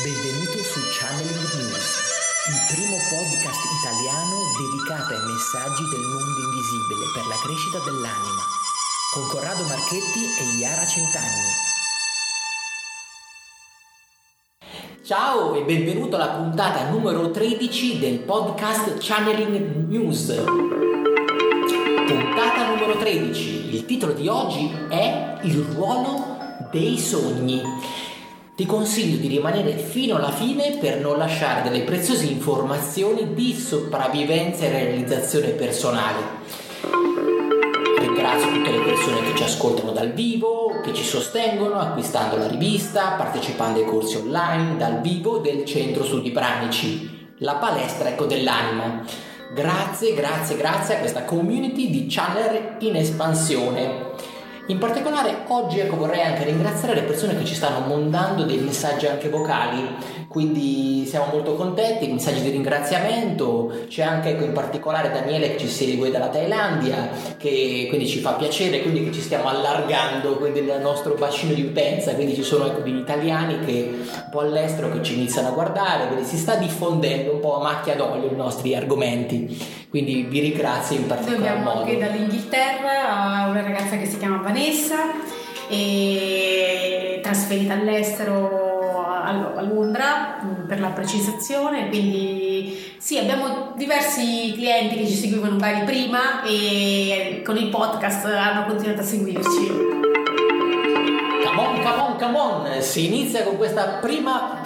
Benvenuto su Channeling News, il primo podcast italiano dedicato ai messaggi del mondo invisibile per la crescita dell'anima, con Corrado Marchetti e Iara Centanni. Ciao e benvenuto alla puntata numero 13 del podcast Channeling News. Puntata numero 13. Il titolo di oggi è Il ruolo dei sogni. Ti consiglio di rimanere fino alla fine per non lasciare delle preziose informazioni di sopravvivenza e realizzazione personale. Ringrazio tutte le persone che ci ascoltano dal vivo, che ci sostengono acquistando la rivista, partecipando ai corsi online dal vivo del Centro Studi Pranici, la palestra Ecco dell'Anima. Grazie, grazie, grazie a questa community di channel in espansione. In particolare oggi ecco, vorrei anche ringraziare le persone che ci stanno mandando dei messaggi anche vocali, quindi siamo molto contenti, messaggi di ringraziamento, c'è anche ecco, in particolare Daniele che ci segue dalla Thailandia, che quindi ci fa piacere, quindi che ci stiamo allargando nel nostro bacino di utenza, quindi ci sono ecco, degli italiani che un po' all'estero che ci iniziano a guardare, quindi si sta diffondendo un po' a macchia d'olio i nostri argomenti. Quindi vi ringrazio in particolar Noi abbiamo modo. anche dall'Inghilterra una ragazza che si chiama Vanessa e trasferita all'estero a Londra mh, per la precisazione quindi sì abbiamo diversi clienti che ci seguivano magari prima e con il podcast hanno continuato a seguirci Come on, come on, come on! Si inizia con questa prima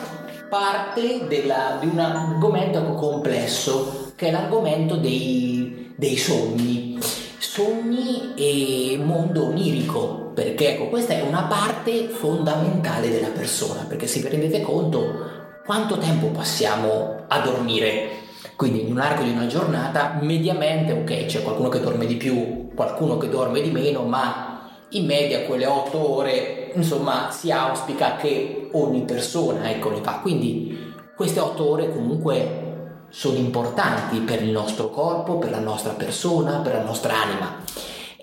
parte della- di un argomento complesso, che è l'argomento dei, dei sogni. Sogni e mondo onirico, perché ecco, questa è una parte fondamentale della persona, perché se vi rendete conto quanto tempo passiamo a dormire. Quindi in un arco di una giornata, mediamente, ok, c'è qualcuno che dorme di più, qualcuno che dorme di meno, ma in media quelle 8 ore, insomma, si auspica che ogni persona ecco, le fa. Quindi queste 8 ore comunque sono importanti per il nostro corpo, per la nostra persona, per la nostra anima.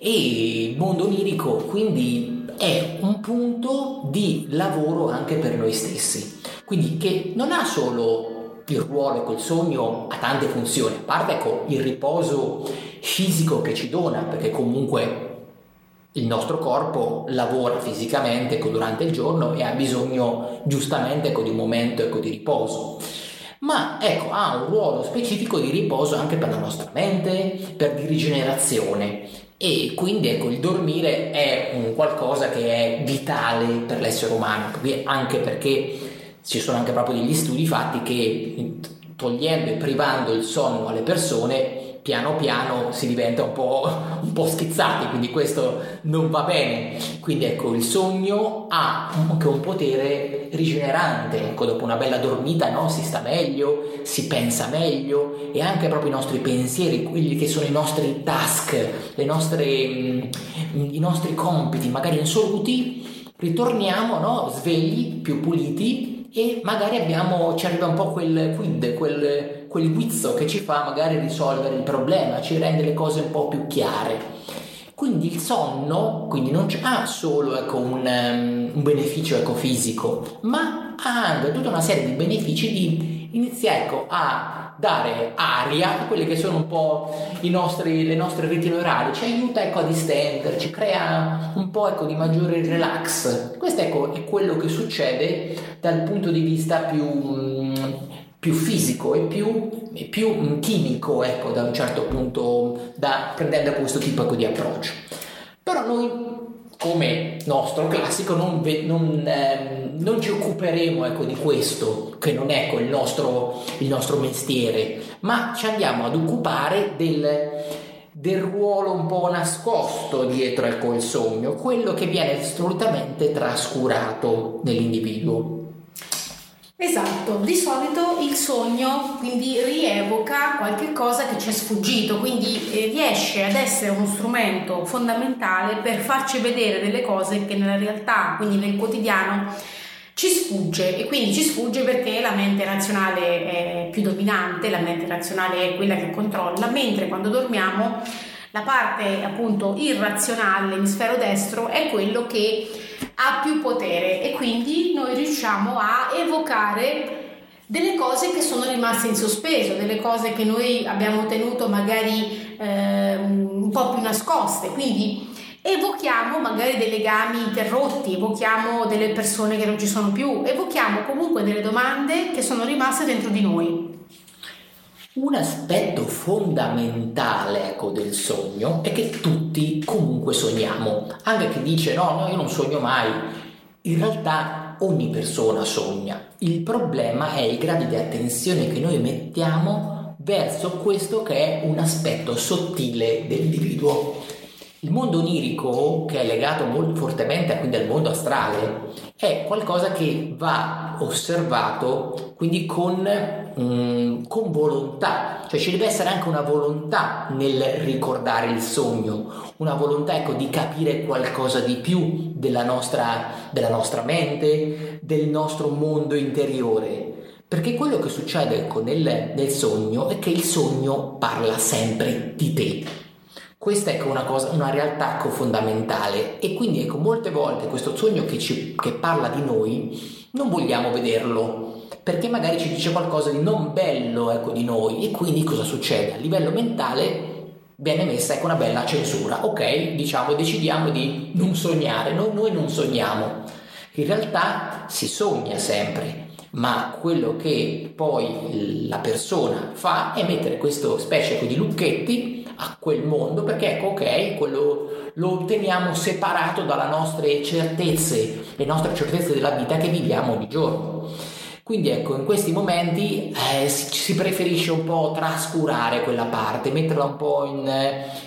E il mondo onirico quindi è un punto di lavoro anche per noi stessi. Quindi che non ha solo il ruolo, col sogno ha tante funzioni, a parte ecco, il riposo fisico che ci dona, perché comunque il nostro corpo lavora fisicamente ecco, durante il giorno e ha bisogno giustamente ecco, di un momento ecco, di riposo. Ma ecco, ha un ruolo specifico di riposo anche per la nostra mente, per di rigenerazione. E quindi ecco, il dormire è un qualcosa che è vitale per l'essere umano, anche perché ci sono anche proprio degli studi fatti che togliendo e privando il sonno alle persone piano piano si diventa un po', un po' schizzati, quindi questo non va bene. Quindi ecco, il sogno ha anche un potere rigenerante, ecco, dopo una bella dormita no? si sta meglio, si pensa meglio e anche proprio i nostri pensieri, quelli che sono i nostri task, nostre, i nostri compiti, magari insoluti, ritorniamo no? svegli, più puliti e magari abbiamo, ci arriva un po' quel quid, quel, quel guizzo che ci fa magari risolvere il problema, ci rende le cose un po' più chiare. Quindi il sonno quindi non ha solo ecco, un, um, un, beneficio ecco, fisico, ma ha anche tutta una serie di benefici di iniziare ecco, a dare aria a quelli che sono un po' nostri, le nostre ritine orali, ci aiuta ecco, a distenderci, crea un po' ecco, di maggiore relax. Questo ecco, è quello che succede dal punto di vista più più fisico e più, e più chimico, ecco, da un certo punto, da, prendendo questo tipo ecco, di approccio. Però noi, come nostro classico, non, non, eh, non ci occuperemo ecco, di questo, che non è ecco, il, nostro, il nostro mestiere, ma ci andiamo ad occupare del, del ruolo un po' nascosto dietro ecco, il sogno, quello che viene solitamente trascurato nell'individuo. Esatto, di solito il sogno quindi rievoca qualche cosa che ci è sfuggito, quindi eh, riesce ad essere uno strumento fondamentale per farci vedere delle cose che nella realtà, quindi nel quotidiano, ci sfugge. E quindi ci sfugge perché la mente razionale è più dominante, la mente razionale è quella che controlla, mentre quando dormiamo la parte appunto irrazionale, l'emisfero destro, è quello che ha più potere e quindi noi riusciamo a evocare delle cose che sono rimaste in sospeso, delle cose che noi abbiamo tenuto magari eh, un po' più nascoste, quindi evochiamo magari dei legami interrotti, evochiamo delle persone che non ci sono più, evochiamo comunque delle domande che sono rimaste dentro di noi. Un aspetto fondamentale ecco, del sogno è che tutti comunque sogniamo, anche chi dice no, no, io non sogno mai. In realtà ogni persona sogna. Il problema è il grado di attenzione che noi mettiamo verso questo che è un aspetto sottile dell'individuo. Il mondo onirico, che è legato molto fortemente quindi al mondo astrale, è qualcosa che va osservato quindi con, mm, con volontà, cioè ci deve essere anche una volontà nel ricordare il sogno, una volontà ecco, di capire qualcosa di più della nostra, della nostra mente, del nostro mondo interiore. Perché quello che succede ecco, nel, nel sogno è che il sogno parla sempre di te questa è una, cosa, una realtà fondamentale e quindi ecco molte volte questo sogno che, ci, che parla di noi non vogliamo vederlo perché magari ci dice qualcosa di non bello ecco, di noi e quindi cosa succede? A livello mentale viene messa ecco, una bella censura, ok? Diciamo, decidiamo di non sognare, no, noi non sogniamo. In realtà si sogna sempre, ma quello che poi la persona fa è mettere questo specie ecco, di lucchetti a quel mondo perché ecco ok quello lo otteniamo separato dalle nostre certezze le nostre certezze della vita che viviamo ogni giorno. Quindi ecco in questi momenti eh, si, preferisce un po' trascurare quella parte metterla un po' in,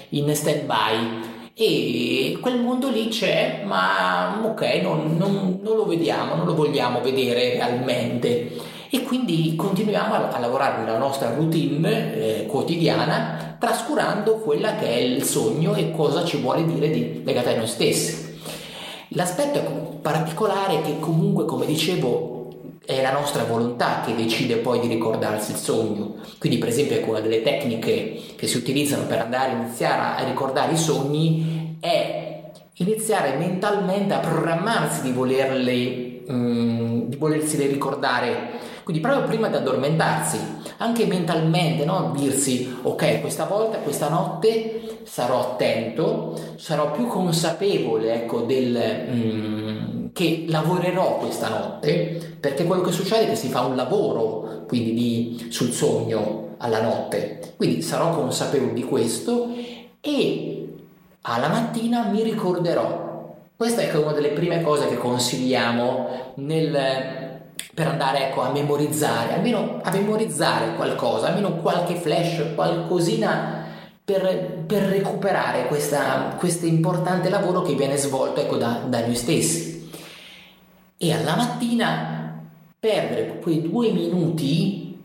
in stand by e quel mondo lì c'è ma ok non, non, non lo vediamo non lo vogliamo vedere realmente e quindi continuiamo a, a lavorare nella nostra routine eh, quotidiana trascurando quella che è il sogno e cosa ci vuole dire di, legato a noi stessi. L'aspetto particolare è che comunque, come dicevo, è la nostra volontà che decide poi di ricordarsi il sogno. Quindi, per esempio, ecco, una delle tecniche che si utilizzano per andare a iniziare a ricordare i sogni è iniziare mentalmente a programmarsi di volerli, mm, di volerseli ricordare quindi proprio prima di addormentarsi, anche mentalmente, no? dirsi ok, questa volta, questa notte sarò attento, sarò più consapevole ecco, del, mm, che lavorerò questa notte, perché quello che succede è che si fa un lavoro quindi di, sul sogno alla notte, quindi sarò consapevole di questo e alla mattina mi ricorderò. Questa è una delle prime cose che consigliamo nel per andare ecco, a memorizzare, almeno a memorizzare qualcosa, almeno qualche flash, qualcosina per, per recuperare questo importante lavoro che viene svolto ecco, da, da noi stessi. E alla mattina perdere quei due minuti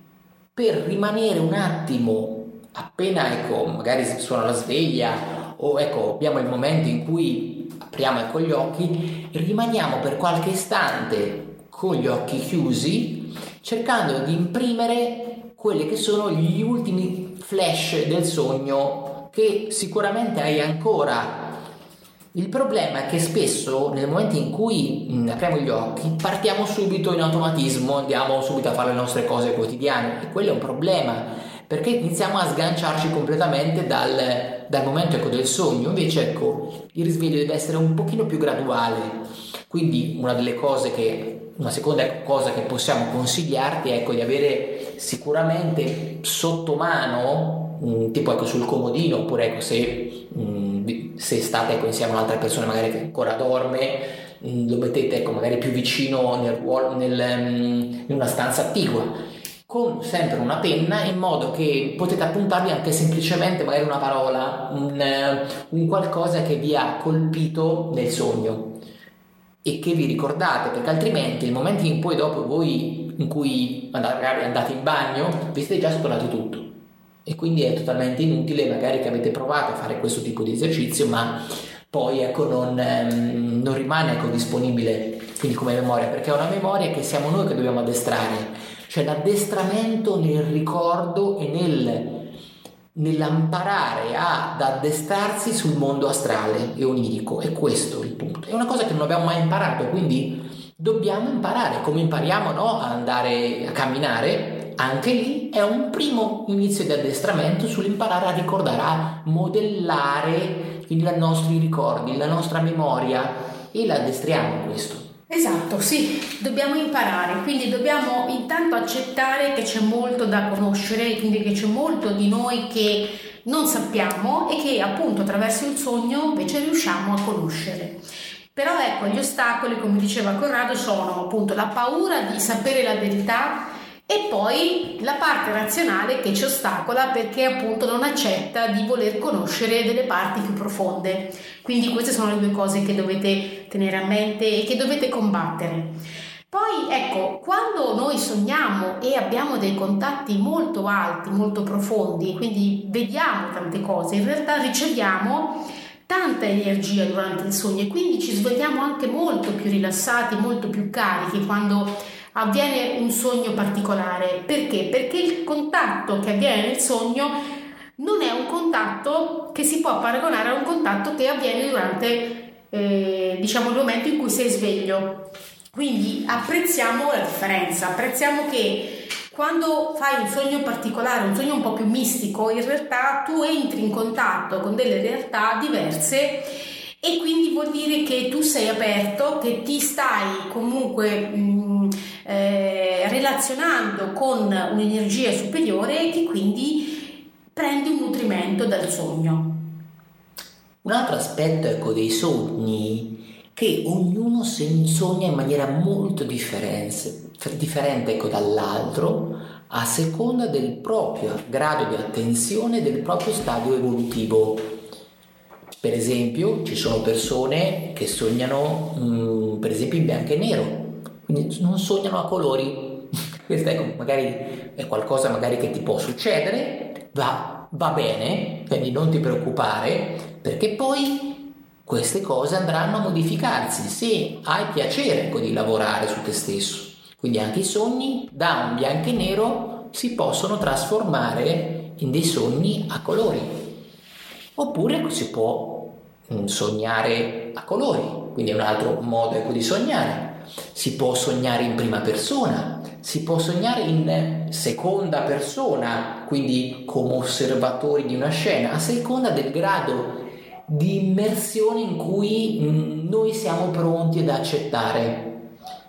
per rimanere un attimo appena ecco, magari suona la sveglia o ecco, abbiamo il momento in cui apriamo ecco, gli occhi, rimaniamo per qualche istante con gli occhi chiusi, cercando di imprimere quelli che sono gli ultimi flash del sogno che sicuramente hai ancora. Il problema è che spesso nel momento in cui mm, apriamo gli occhi partiamo subito in automatismo, andiamo subito a fare le nostre cose quotidiane e quello è un problema perché iniziamo a sganciarci completamente dal, dal momento ecco, del sogno, invece ecco, il risveglio deve essere un pochino più graduale, quindi una delle cose che una seconda cosa che possiamo consigliarti è ecco, di avere sicuramente sotto mano, tipo ecco, sul comodino, oppure ecco, se, mh, se state ecco, insieme a un'altra persona magari che ancora dorme, mh, lo mettete ecco, magari più vicino nel, nel, in una stanza attigua con sempre una penna in modo che potete appuntarvi anche semplicemente magari una parola, un, un qualcosa che vi ha colpito nel sogno. E che vi ricordate perché altrimenti il momento in cui dopo voi in cui magari andate in bagno vi siete già scordato tutto. E quindi è totalmente inutile magari che avete provato a fare questo tipo di esercizio ma poi ecco non, ehm, non rimane ecco, disponibile quindi come memoria perché è una memoria che siamo noi che dobbiamo addestrare cioè l'addestramento nel ricordo e nel nell'imparare ad addestrarsi sul mondo astrale e onirico. E questo è il punto. È una cosa che non abbiamo mai imparato, quindi dobbiamo imparare. Come impariamo no, a andare a camminare, anche lì è un primo inizio di addestramento sull'imparare a ricordare, a modellare i nostri ricordi, la nostra memoria e la addestriamo questo. Esatto, sì, dobbiamo imparare, quindi dobbiamo intanto accettare che c'è molto da conoscere, quindi che c'è molto di noi che non sappiamo e che appunto attraverso il sogno invece riusciamo a conoscere. Però ecco, gli ostacoli, come diceva Corrado, sono appunto la paura di sapere la verità e poi la parte razionale che ci ostacola perché appunto non accetta di voler conoscere delle parti più profonde. Quindi queste sono le due cose che dovete tenere a mente e che dovete combattere. Poi ecco, quando noi sogniamo e abbiamo dei contatti molto alti, molto profondi, quindi vediamo tante cose, in realtà riceviamo tanta energia durante il sogno e quindi ci svegliamo anche molto più rilassati, molto più carichi quando avviene un sogno particolare. Perché? Perché il contatto che avviene nel sogno non è un contatto che si può paragonare a un contatto che avviene durante eh, diciamo il momento in cui sei sveglio. Quindi apprezziamo la differenza, apprezziamo che quando fai un sogno particolare, un sogno un po' più mistico, in realtà tu entri in contatto con delle realtà diverse e quindi vuol dire che tu sei aperto, che ti stai comunque mh, eh, relazionando con un'energia superiore che quindi prendi un nutrimento dal sogno. Un altro aspetto ecco, dei sogni che ognuno sogna in maniera molto differente, differente ecco, dall'altro a seconda del proprio grado di attenzione e del proprio stadio evolutivo. Per esempio, ci sono persone che sognano, mh, mm, per esempio, in bianco e nero, non sognano a colori. Questo ecco, magari è qualcosa magari che ti può succedere, va, va bene, quindi non ti preoccupare, perché poi queste cose andranno a modificarsi se hai piacere ecco, di lavorare su te stesso. Quindi anche i sogni da un bianco e nero si possono trasformare in dei sogni a colori. Oppure si può mm, sognare a colori, quindi è un altro modo ecco, di sognare si può sognare in prima persona, si può sognare in seconda persona, quindi come osservatori di una scena, a seconda del grado di immersione in cui mm, noi siamo pronti ad accettare.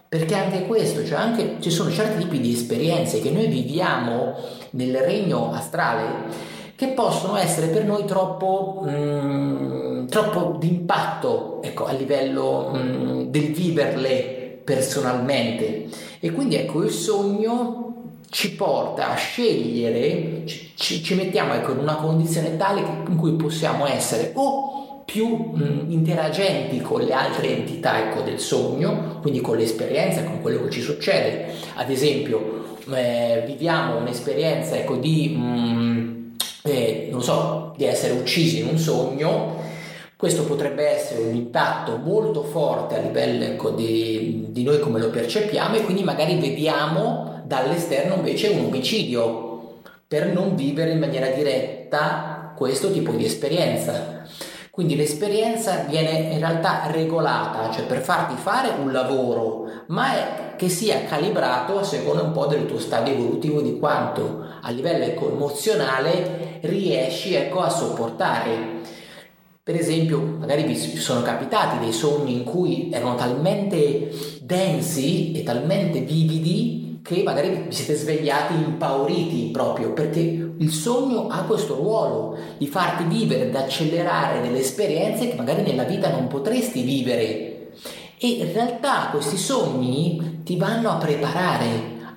Perché anche questo, cioè anche ci sono certi tipi di esperienze che noi viviamo nel regno astrale che possono essere per noi troppo, mm, troppo d'impatto ecco, a livello mm, del viverle personalmente e quindi ecco il sogno ci porta a scegliere, ci, ci mettiamo ecco, in una condizione tale in cui possiamo essere o più mh, interagenti con le altre entità ecco, del sogno, quindi con l'esperienza, con quello che ci succede. Ad esempio, eh, viviamo un'esperienza ecco, di, mh, eh, non so, di essere uccisi in un sogno questo potrebbe essere un impatto molto forte a livello ecco, di, di noi come lo percepiamo e quindi magari vediamo dall'esterno invece un omicidio per non vivere in maniera diretta questo tipo di esperienza. Quindi l'esperienza viene in realtà regolata, cioè per farti fare un lavoro, ma che sia calibrato a seconda un po' del tuo stadio evolutivo di quanto a livello ecco, emozionale riesci ecco, a sopportare per esempio, magari vi sono capitati dei sogni in cui erano talmente densi e talmente vividi che magari vi siete svegliati impauriti proprio perché il sogno ha questo ruolo di farti vivere, di accelerare delle esperienze che magari nella vita non potresti vivere. E in realtà questi sogni ti vanno a preparare,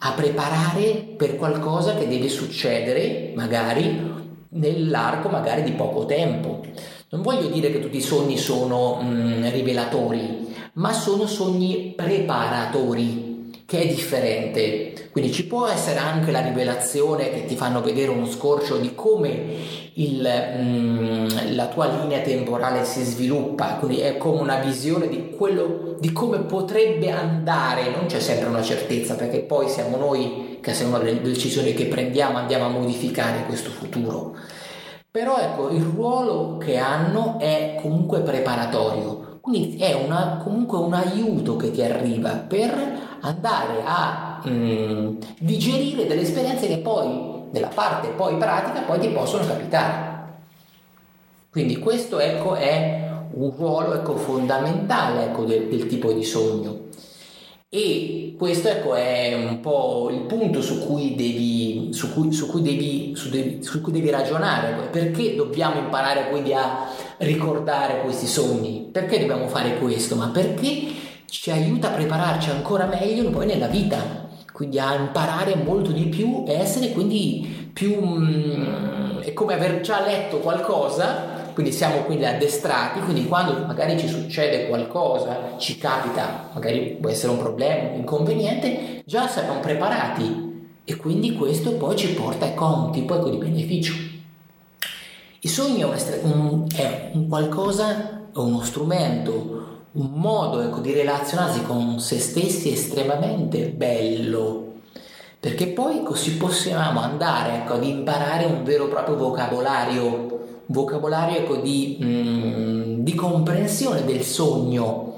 a preparare per qualcosa che deve succedere magari nell'arco magari di poco tempo. Non voglio dire che tutti i sogni sono mh, mm, rivelatori, ma sono sogni preparatori, che è differente. Quindi ci può essere anche la rivelazione che ti fanno vedere uno scorcio di come il, mh, mm, la tua linea temporale si sviluppa, quindi è come una visione di, quello, di come potrebbe andare, non c'è sempre una certezza perché poi siamo noi che a seconda delle decisioni che prendiamo andiamo a modificare questo futuro però ecco il ruolo che hanno è comunque preparatorio, quindi è una, comunque un aiuto che ti arriva per andare a mm, digerire delle esperienze che poi, nella parte poi pratica, poi ti possono capitare. Quindi questo ecco è un ruolo ecco, fondamentale ecco, del, del tipo di sogno. E questo ecco, è un po' il punto su cui devi, su cui, su cui devi, su devi, su cui devi ragionare. Perché dobbiamo imparare quindi a ricordare questi sogni? Perché dobbiamo fare questo? Ma perché ci aiuta a prepararci ancora meglio poi nella vita. Quindi a imparare molto di più e essere quindi più... Mm, è come aver già letto qualcosa quindi siamo quindi addestrati, quindi quando magari ci succede qualcosa, ci capita, magari può essere un problema, un inconveniente, già siamo preparati e quindi questo poi ci porta a conti, poi con di beneficio. Il sogno è un, è un qualcosa, uno strumento, un modo ecco, di relazionarsi con se stessi estremamente bello, perché poi così possiamo andare ecco, ad imparare un vero e proprio vocabolario vocabolario ecco, di, mh, mm, di, comprensione del sogno.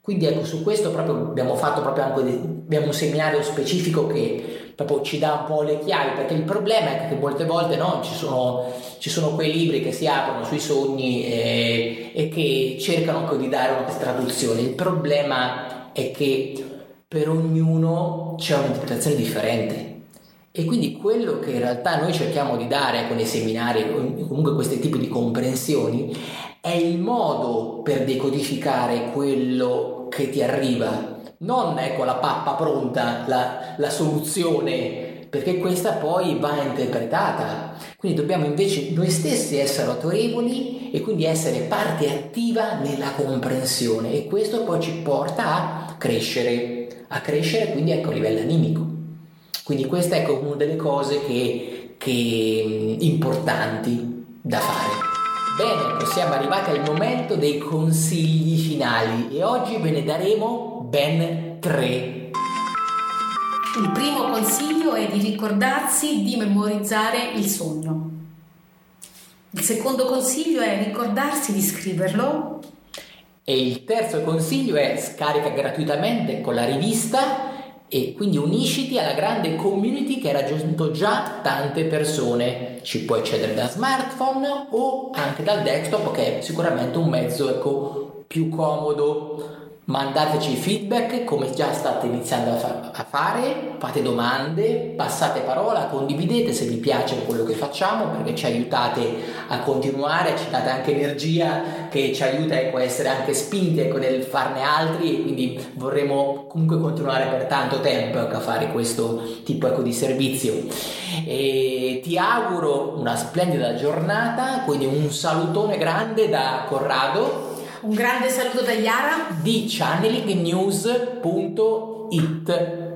Quindi ecco, su questo proprio abbiamo fatto proprio anche abbiamo un seminario specifico che proprio ci dà un po' le chiavi, perché il problema è che molte volte no, ci, sono, ci, sono, quei libri che si aprono sui sogni e, e che cercano di dare una traduzione. Il problema è che per ognuno c'è un'interpretazione differente e quindi quello che in realtà noi cerchiamo di dare con i seminari, comunque questi tipi di comprensioni, è il modo per decodificare quello che ti arriva. Non ecco la pappa pronta, la, la soluzione, perché questa poi va interpretata. Quindi dobbiamo invece noi stessi essere autorevoli e quindi essere parte attiva nella comprensione e questo poi ci porta a crescere, a crescere quindi ecco a livello animico. Quindi questa è una delle cose che, che importanti da fare. Bene, siamo arrivati al momento dei consigli finali e oggi ve ne daremo ben tre. Il primo consiglio è di ricordarsi di memorizzare il sogno. Il secondo consiglio è ricordarsi di scriverlo. E il terzo consiglio è scarica gratuitamente con la rivista e quindi unisciti alla grande community che ha raggiunto già tante persone. Ci puoi accedere da smartphone o anche dal desktop che è sicuramente un mezzo ecco, più comodo mandateci feedback come già state iniziando a, fa- a, fare, fate domande, passate parola, condividete se vi piace quello che facciamo perché ci aiutate a continuare, ci date anche energia che ci aiuta ecco, a essere anche spinti ecco, nel farne altri. E quindi vorremmo comunque continuare per tanto tempo ecco, a fare questo tipo ecco, di servizio. E ti auguro una splendida giornata, quindi un salutone grande da Corrado un grande saluto da Iara di channelingnews.it